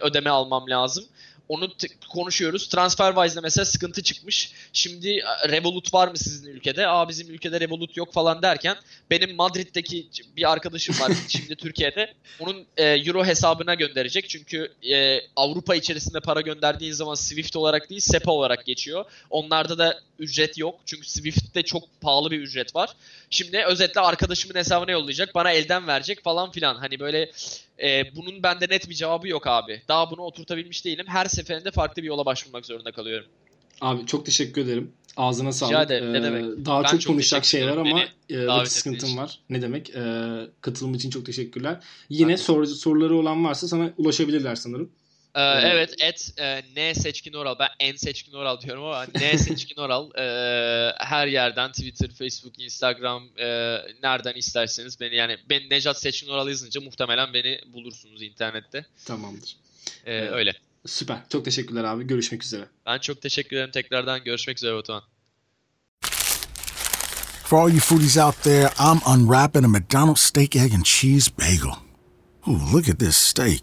ödeme almam lazım. Onu t- konuşuyoruz. TransferWise'da mesela sıkıntı çıkmış. Şimdi Revolut var mı sizin ülkede? Aa bizim ülkede Revolut yok falan derken benim Madrid'deki bir arkadaşım var şimdi Türkiye'de. Onun e, euro hesabına gönderecek. Çünkü e, Avrupa içerisinde para gönderdiğin zaman Swift olarak değil SEPA olarak geçiyor. Onlarda da ücret yok. Çünkü Swift'te çok pahalı bir ücret var. Şimdi özetle arkadaşımın hesabına yollayacak. Bana elden verecek falan filan. Hani böyle e, bunun bende net bir cevabı yok abi. Daha bunu oturtabilmiş değilim. Her seferinde farklı bir yola başvurmak zorunda kalıyorum. Abi çok teşekkür ederim. Ağzına sağlık. Rica ederim, ne Ee, demek. Daha Ben çok çok konuşacak şeyler ama e, ettiğin sıkıntım için. var. Ne demek? Ee, katılım için çok teşekkürler. Yine soru, soruları olan varsa sana ulaşabilirler sanırım. Ee, evet, et e, N seçkin oral. Ben en seçkin oral diyorum ama N seçkin oral. e, her yerden Twitter, Facebook, Instagram e, nereden isterseniz beni yani ben Necat seçkin oral yazınca muhtemelen beni bulursunuz internette. Tamamdır. E, Evet. Öyle. Süper. Çok teşekkürler abi. Görüşmek üzere. Ben çok teşekkür ederim tekrardan. Görüşmek üzere Batuhan. For all you foodies out there, I'm unwrapping a McDonald's steak, egg, and cheese bagel. Ooh, look at this steak.